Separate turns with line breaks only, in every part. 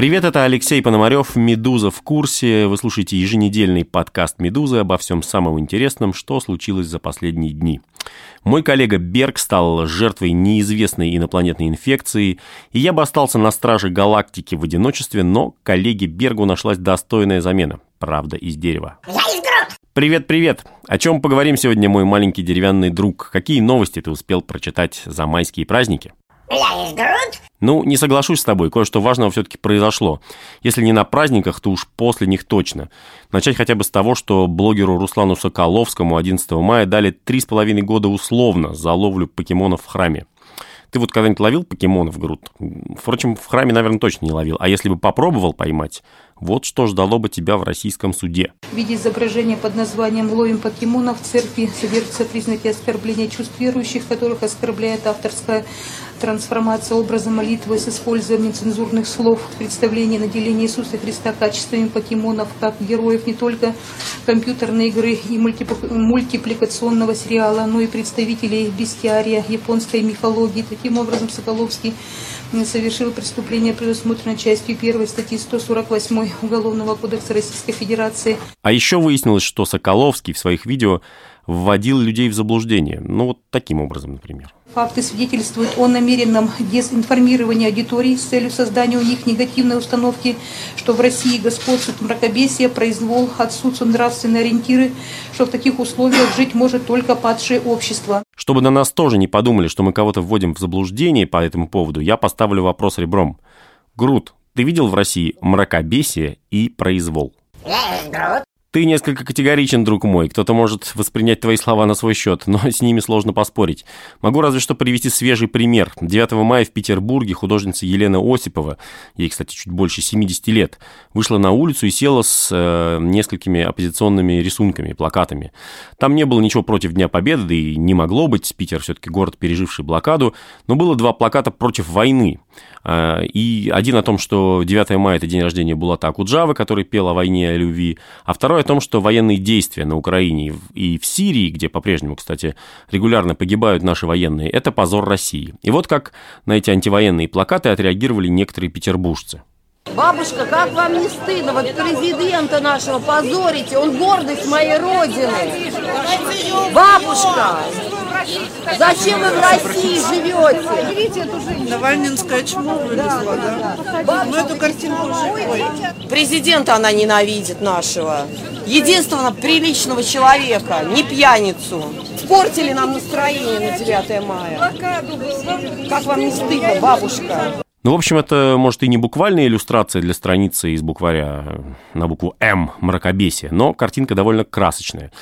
Привет, это Алексей Пономарев, «Медуза в курсе». Вы слушаете еженедельный подкаст «Медузы» обо всем самом интересном, что случилось за последние дни. Мой коллега Берг стал жертвой неизвестной инопланетной инфекции, и я бы остался на страже галактики в одиночестве, но коллеге Бергу нашлась достойная замена. Правда, из дерева. Я из! Привет-привет! О чем поговорим сегодня, мой маленький деревянный друг? Какие новости ты успел прочитать за майские праздники? Я из Грут? Ну, не соглашусь с тобой, кое-что важного все-таки произошло. Если не на праздниках, то уж после них точно. Начать хотя бы с того, что блогеру Руслану Соколовскому 11 мая дали 3,5 года условно за ловлю покемонов в храме. Ты вот когда-нибудь ловил покемонов, Грут? Впрочем, в храме, наверное, точно не ловил. А если бы попробовал поймать, вот что ждало бы тебя в российском суде.
В виде изображения под названием «Ловим покемонов» в церкви содержатся признаки оскорбления чувств верующих, которых оскорбляет авторская трансформация образа молитвы с использованием цензурных слов, представление наделения Иисуса Христа качествами покемонов, как героев не только компьютерной игры и мультипликационного сериала, но и представителей бестиария, японской мифологии. Таким образом, Соколовский совершил преступление, предусмотренное частью 1 статьи 148 Уголовного кодекса Российской Федерации.
А еще выяснилось, что Соколовский в своих видео вводил людей в заблуждение. Ну, вот таким образом, например.
Факты свидетельствуют о намеренном дезинформировании аудитории с целью создания у них негативной установки, что в России господствует мракобесие, произвол, отсутствуют нравственные ориентиры, что в таких условиях жить может только падшее общество.
Чтобы на нас тоже не подумали, что мы кого-то вводим в заблуждение по этому поводу, я поставлю вопрос ребром. Грут, ты видел в России мракобесие и произвол? Грут. Ты несколько категоричен, друг мой. Кто-то может воспринять твои слова на свой счет, но с ними сложно поспорить. Могу разве что привести свежий пример. 9 мая в Петербурге художница Елена Осипова, ей, кстати, чуть больше 70 лет, вышла на улицу и села с э, несколькими оппозиционными рисунками, плакатами. Там не было ничего против Дня Победы, да и не могло быть. Питер все-таки город, переживший блокаду. Но было два плаката против войны. Э, и один о том, что 9 мая – это день рождения Булата Акуджавы, который пел о войне и о любви, а второй о том, что военные действия на Украине и в Сирии, где по-прежнему, кстати, регулярно погибают наши военные, это позор России. И вот как на эти антивоенные плакаты отреагировали некоторые петербуржцы.
Бабушка, как вам не стыдно? Вот президента нашего позорите, он гордость моей родины. Бабушка, зачем вы в России живете?
Навальнинское чмо вылезло, да? да. Ну, эту картинку уже...
Президента она ненавидит нашего. Единственного приличного человека, не пьяницу. Портили нам настроение на 9 мая. Как вам не стыдно, бабушка?
Ну, в общем, это, может, и не буквальная иллюстрация для страницы из букваря на букву «М» мракобесие, но картинка довольно красочная.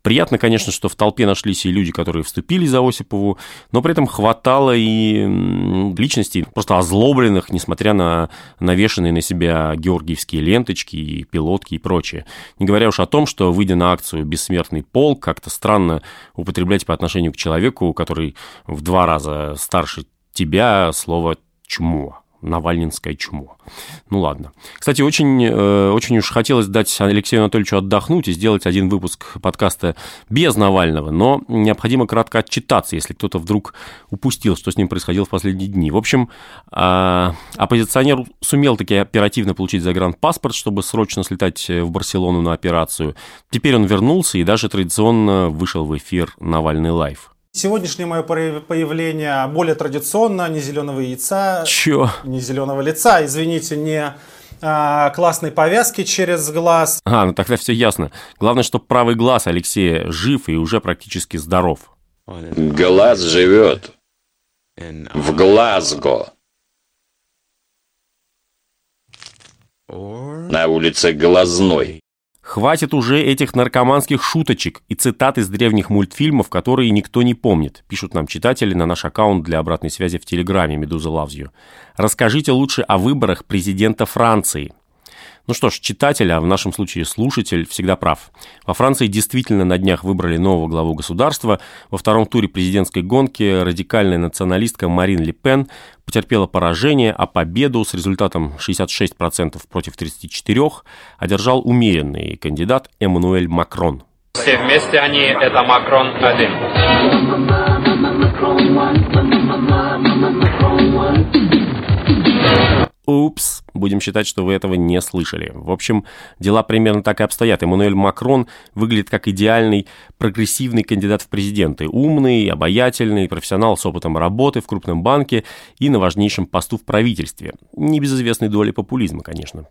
Приятно, конечно, что в толпе нашлись и люди, которые вступили за Осипову, но при этом хватало и личностей, просто озлобленных, несмотря на навешенные на себя георгиевские ленточки и пилотки и прочее. Не говоря уж о том, что, выйдя на акцию «Бессмертный полк», как-то странно употреблять по отношению к человеку, который в два раза старше тебя слово чмо. Навальнинское чмо. Ну ладно. Кстати, очень, э, очень уж хотелось дать Алексею Анатольевичу отдохнуть и сделать один выпуск подкаста без Навального, но необходимо кратко отчитаться, если кто-то вдруг упустил, что с ним происходило в последние дни. В общем, э, оппозиционер сумел таки оперативно получить загранпаспорт, чтобы срочно слетать в Барселону на операцию. Теперь он вернулся и даже традиционно вышел в эфир «Навальный Live».
Сегодняшнее мое появление более традиционно, не зеленого яйца,
Чё?
не зеленого лица, извините, не а, классной повязки через глаз.
А, ну тогда все ясно. Главное, чтобы правый глаз Алексея жив и уже практически здоров.
Глаз живет в Глазго. На улице Глазной.
Хватит уже этих наркоманских шуточек и цитат из древних мультфильмов, которые никто не помнит, пишут нам читатели на наш аккаунт для обратной связи в Телеграме «Медуза You». Расскажите лучше о выборах президента Франции. Ну что ж, читатель, а в нашем случае слушатель, всегда прав. Во Франции действительно на днях выбрали нового главу государства. Во втором туре президентской гонки радикальная националистка Марин Ле Пен потерпела поражение, а победу с результатом 66% против 34% одержал умеренный кандидат Эммануэль Макрон.
Все вместе они – это Макрон один.
Упс, будем считать, что вы этого не слышали. В общем, дела примерно так и обстоят. Эммануэль Макрон выглядит как идеальный прогрессивный кандидат в президенты. Умный, обаятельный, профессионал с опытом работы в крупном банке и на важнейшем посту в правительстве. Не без известной доли популизма, конечно.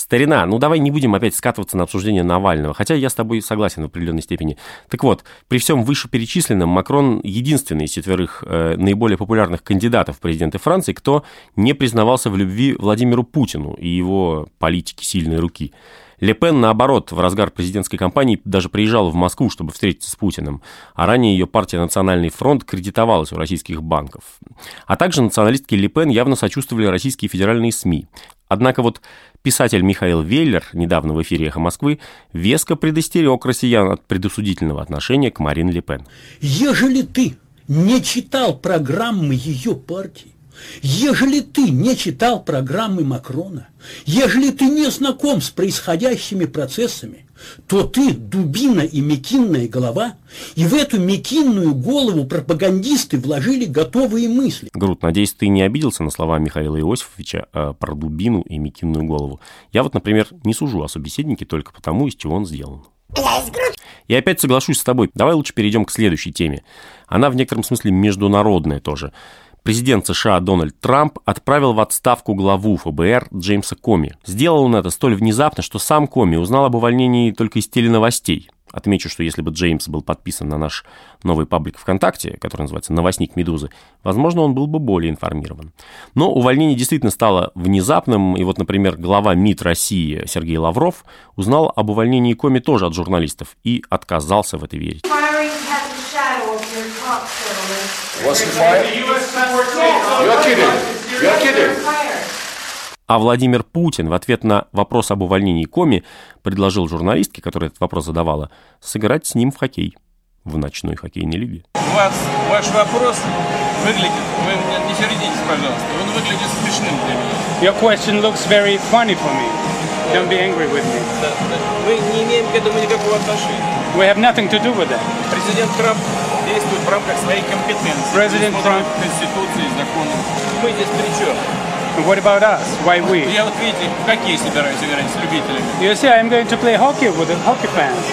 Старина, ну давай не будем опять скатываться на обсуждение Навального, хотя я с тобой согласен в определенной степени. Так вот, при всем вышеперечисленном, Макрон единственный из четверых э, наиболее популярных кандидатов в президенты Франции, кто не признавался в любви Владимиру Путину и его политике сильной руки. Ле Пен, наоборот, в разгар президентской кампании даже приезжала в Москву, чтобы встретиться с Путиным, а ранее ее партия «Национальный фронт» кредитовалась у российских банков. А также националистки Ле Пен явно сочувствовали российские федеральные СМИ. Однако вот писатель Михаил Веллер недавно в эфире «Эхо Москвы» веско предостерег россиян от предосудительного отношения к Марин Ле Пен.
Ежели ты не читал программы ее партии, Ежели ты не читал программы Макрона, ежели ты не знаком с происходящими процессами, то ты дубина и мекинная голова, и в эту мекинную голову пропагандисты вложили готовые мысли.
Груд, надеюсь, ты не обиделся на слова Михаила Иосифовича э, про дубину и мекинную голову. Я вот, например, не сужу о собеседнике только потому, из чего он сделан. Я опять соглашусь с тобой. Давай лучше перейдем к следующей теме. Она в некотором смысле международная тоже президент США Дональд Трамп отправил в отставку главу ФБР Джеймса Коми. Сделал он это столь внезапно, что сам Коми узнал об увольнении только из теленовостей. Отмечу, что если бы Джеймс был подписан на наш новый паблик ВКонтакте, который называется «Новостник Медузы», возможно, он был бы более информирован. Но увольнение действительно стало внезапным, и вот, например, глава МИД России Сергей Лавров узнал об увольнении Коми тоже от журналистов и отказался в это верить. А Владимир Путин в ответ на вопрос об увольнении Коми предложил журналистке, которая этот вопрос задавала, сыграть с ним в хоккей в ночной хоккейной лиге.
Вас ваш вопрос выглядит, вы не сердитесь, пожалуйста, он выглядит смешным для меня.
Your question looks very funny for me. Don't be angry with me.
Да, да. Мы не имеем к этому никакого отношения.
We have nothing to do with that.
Президент Трамп действует в рамках своей компетенции.
President Trump.
Конституции, законов. Мы здесь при чем?
What about us? Why we?
Я вот видите, в хоккей собираюсь играть с любителями.
You see, I'm going to play hockey with the hockey fans.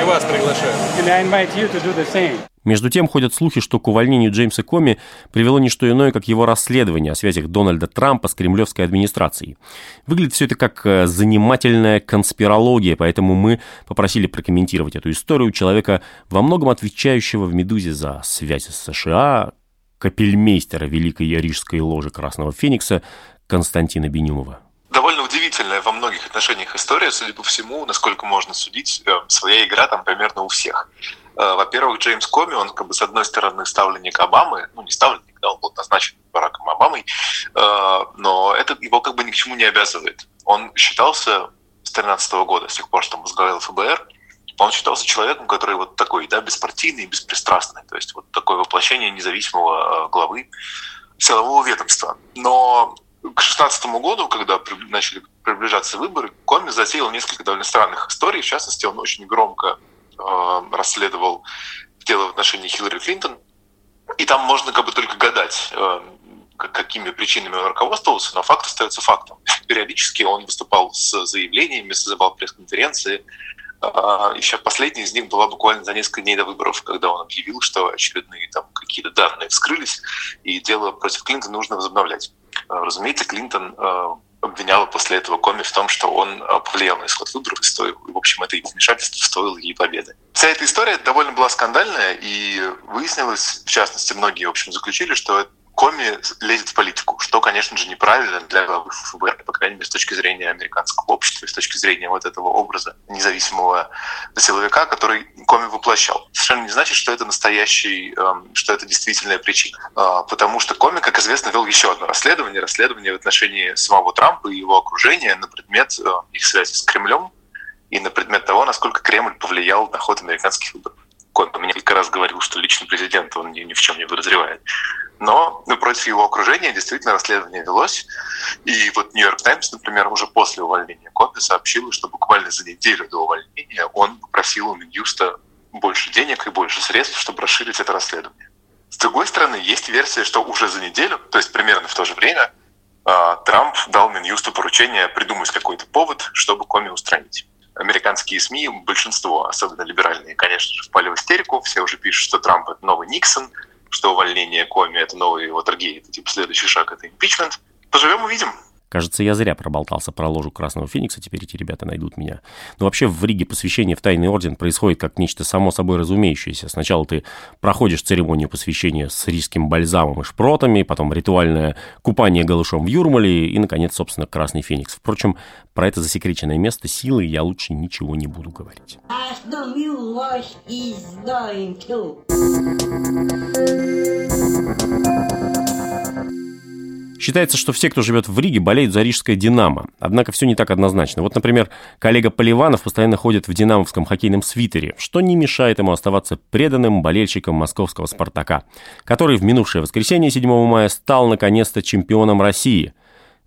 И вас приглашаю.
And I invite you to do the same.
Между тем ходят слухи, что к увольнению Джеймса Коми привело не что иное, как его расследование о связях Дональда Трампа с кремлевской администрацией. Выглядит все это как э, занимательная конспирология, поэтому мы попросили прокомментировать эту историю человека, во многом отвечающего в «Медузе» за связи с США, капельмейстера Великой Рижской ложи Красного Феникса Константина Бенюмова
довольно удивительная во многих отношениях история, судя по всему, насколько можно судить, э, своя игра там примерно у всех. Э, во-первых, Джеймс Коми, он как бы с одной стороны ставленник Обамы, ну не ставленник, да, он был назначен Бараком Обамой, э, но это его как бы ни к чему не обязывает. Он считался с 2013 года, с тех пор, что он возглавил ФБР, он считался человеком, который вот такой, да, беспартийный, беспристрастный, то есть вот такое воплощение независимого главы силового ведомства. Но к 2016 году, когда начали приближаться выборы, Коми затеял несколько довольно странных историй. В частности, он очень громко э, расследовал дело в отношении Хиллари Клинтон. И там можно как бы только гадать, э, какими причинами он руководствовался, но факт остается фактом. Периодически он выступал с заявлениями, созывал пресс-конференции. Э, Еще последняя из них была буквально за несколько дней до выборов, когда он объявил, что очередные там какие-то данные вскрылись, и дело против Клинтона нужно возобновлять. Э, разумеется, Клинтон э, обвиняла после этого Коми в том, что он повлиял на исход выборов, и, стоил, в общем, это вмешательство стоило ей победы. Вся эта история довольно была скандальная, и выяснилось, в частности, многие, в общем, заключили, что Коми лезет в политику, что, конечно же, неправильно для главы ФБР, по крайней мере, с точки зрения американского общества, с точки зрения вот этого образа независимого силовика, который Коми воплощал. Совершенно не значит, что это настоящий, эм, что это действительная причина. А, потому что Коми, как известно, вел еще одно расследование, расследование в отношении самого Трампа и его окружения на предмет э, их связи с Кремлем и на предмет того, насколько Кремль повлиял на ход американских выборов. Коми несколько раз говорил, что личный президент он ни, ни в чем не подозревает. Но ну, против его окружения действительно расследование велось. И вот Нью-Йорк Таймс, например, уже после увольнения Коми сообщил, что буквально за неделю до увольнения он попросил у Минюста больше денег и больше средств, чтобы расширить это расследование. С другой стороны, есть версия, что уже за неделю, то есть примерно в то же время, а, Трамп дал Минюсту поручение придумать какой-то повод, чтобы Коми устранить. Американские СМИ, большинство, особенно либеральные, конечно же, впали в истерику. Все уже пишут, что Трамп – это новый Никсон, что увольнение Коми – это новый Уотергейт, типа следующий шаг – это импичмент. Поживем – увидим.
Кажется, я зря проболтался про ложу Красного Феникса, теперь эти ребята найдут меня. Но вообще в Риге посвящение в Тайный Орден происходит как нечто само собой разумеющееся. Сначала ты проходишь церемонию посвящения с рижским бальзамом и шпротами, потом ритуальное купание голышом в Юрмале и, наконец, собственно, Красный Феникс. Впрочем, про это засекреченное место силы я лучше ничего не буду говорить. Считается, что все, кто живет в Риге, болеют за рижское «Динамо». Однако все не так однозначно. Вот, например, коллега Поливанов постоянно ходит в динамовском хоккейном свитере, что не мешает ему оставаться преданным болельщиком московского «Спартака», который в минувшее воскресенье 7 мая стал, наконец-то, чемпионом России.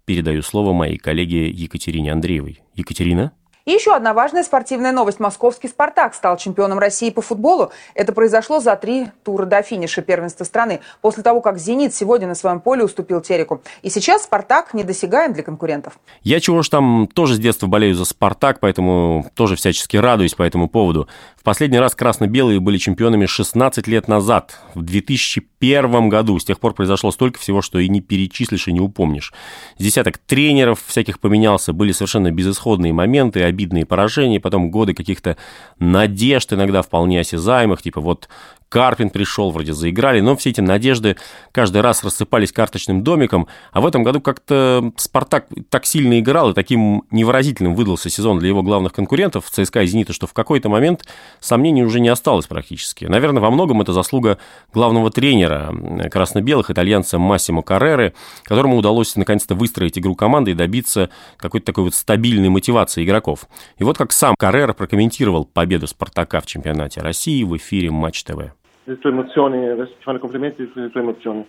Передаю слово моей коллеге Екатерине Андреевой. Екатерина?
И еще одна важная спортивная новость. Московский «Спартак» стал чемпионом России по футболу. Это произошло за три тура до финиша первенства страны, после того, как «Зенит» сегодня на своем поле уступил Тереку. И сейчас «Спартак» недосягаем для конкурентов.
Я чего ж там тоже с детства болею за «Спартак», поэтому тоже всячески радуюсь по этому поводу. В последний раз красно-белые были чемпионами 16 лет назад, в 2001 году. С тех пор произошло столько всего, что и не перечислишь, и не упомнишь. Десяток тренеров всяких поменялся, были совершенно безысходные моменты, обидные поражения, потом годы каких-то надежд, иногда вполне осязаемых, типа вот Карпин пришел, вроде заиграли, но все эти надежды каждый раз рассыпались карточным домиком, а в этом году как-то «Спартак» так сильно играл, и таким невыразительным выдался сезон для его главных конкурентов, ЦСКА и «Зенита», что в какой-то момент сомнений уже не осталось практически. Наверное, во многом это заслуга главного тренера красно-белых, итальянца Массимо Карреры, которому удалось наконец-то выстроить игру команды и добиться какой-то такой вот стабильной мотивации игроков. И вот как сам Каррера прокомментировал победу «Спартака» в чемпионате России в эфире Матч ТВ
le tue emozioni, ti fanno i complimenti sulle tue emozioni.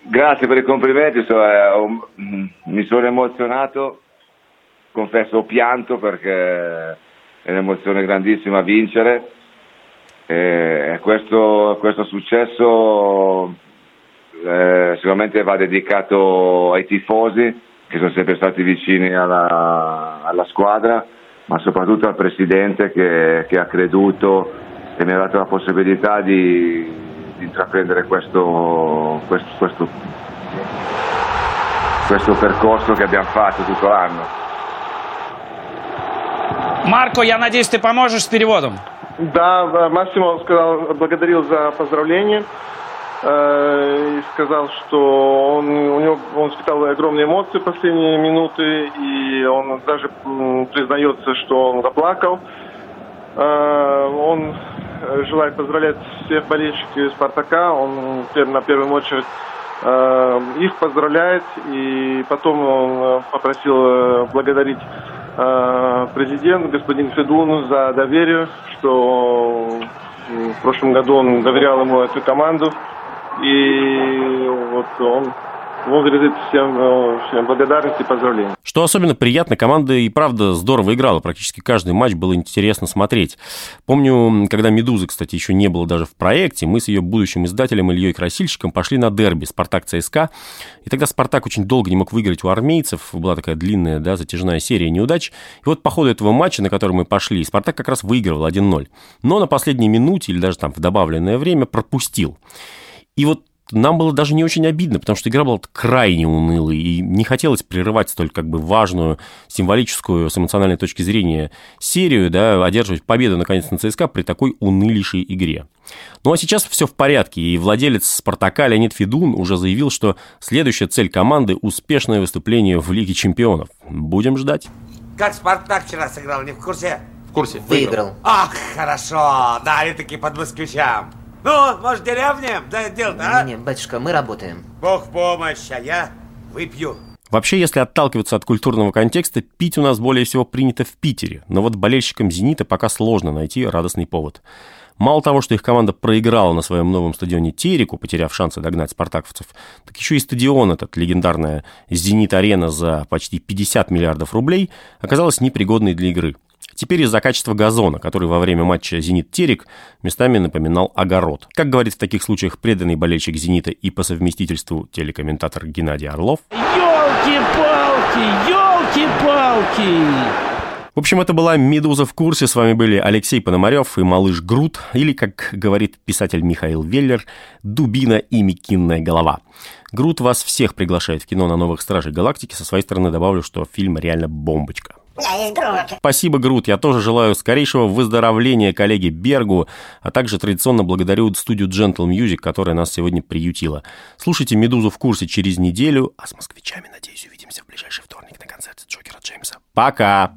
Grazie per i complimenti, so, eh, mi sono emozionato, confesso ho pianto perché è un'emozione grandissima vincere e questo, questo successo eh, sicuramente va dedicato ai tifosi che sono sempre stati vicini alla, alla squadra, ma soprattutto al Presidente che, che ha creduto e mi ha dato la possibilità di, di intraprendere questo, questo, questo, questo percorso che abbiamo fatto tutto l'anno.
Марко, я надеюсь, ты поможешь с переводом.
Да, Максимо сказал, благодарил за поздравление э, и сказал, что он, у него, он испытал огромные эмоции последние минуты, и он даже признается, что он заплакал. Э, он желает поздравлять всех болельщиков «Спартака». Он на первую очередь э, их поздравляет, и потом он попросил благодарить э, президент, господин Федун, за доверие, что в прошлом году он доверял ему эту команду, и вот он выразить всем, э, всем благодарность и поздравления.
Что особенно приятно, команда и правда здорово играла. Практически каждый матч было интересно смотреть. Помню, когда «Медузы», кстати, еще не было даже в проекте, мы с ее будущим издателем Ильей Красильщиком пошли на дерби «Спартак-ЦСКА». И тогда «Спартак» очень долго не мог выиграть у армейцев. Была такая длинная, да, затяжная серия неудач. И вот по ходу этого матча, на который мы пошли, «Спартак» как раз выигрывал 1-0. Но на последней минуте или даже там в добавленное время пропустил. И вот нам было даже не очень обидно, потому что игра была крайне унылой, и не хотелось прерывать столь как бы важную, символическую, с эмоциональной точки зрения, серию, да, одерживать победу, наконец, на ЦСКА при такой унылейшей игре. Ну а сейчас все в порядке, и владелец «Спартака» Леонид Федун уже заявил, что следующая цель команды – успешное выступление в Лиге чемпионов. Будем ждать.
Как «Спартак» вчера сыграл, не в курсе?
В курсе.
Выиграл. Ах, хорошо, дали-таки под москвичам. Ну, может, деревня? Да, дело-то, а?
Не, не, батюшка, мы работаем.
Бог в помощь, а я выпью.
Вообще, если отталкиваться от культурного контекста, пить у нас более всего принято в Питере, но вот болельщикам «Зенита» пока сложно найти радостный повод. Мало того, что их команда проиграла на своем новом стадионе Тереку, потеряв шансы догнать спартаковцев, так еще и стадион этот, легендарная «Зенит-арена» за почти 50 миллиардов рублей, оказалась непригодной для игры. Теперь из-за качества газона, который во время матча «Зенит-Терек» местами напоминал огород. Как говорит в таких случаях преданный болельщик «Зенита» и по совместительству телекомментатор Геннадий Орлов.
Ё! елки-палки!
В общем, это была «Медуза в курсе». С вами были Алексей Пономарев и малыш Грут, или, как говорит писатель Михаил Веллер, «Дубина и Микинная голова». Грут вас всех приглашает в кино на «Новых Стражей Галактики». Со своей стороны добавлю, что фильм реально бомбочка. Спасибо, Грут. Я тоже желаю скорейшего выздоровления коллеге Бергу, а также традиционно благодарю студию Gentle Music, которая нас сегодня приютила. Слушайте «Медузу в курсе» через неделю, а с москвичами, надеюсь, увидимся в ближайший вторник на концерте Джокера Джеймса. Пока!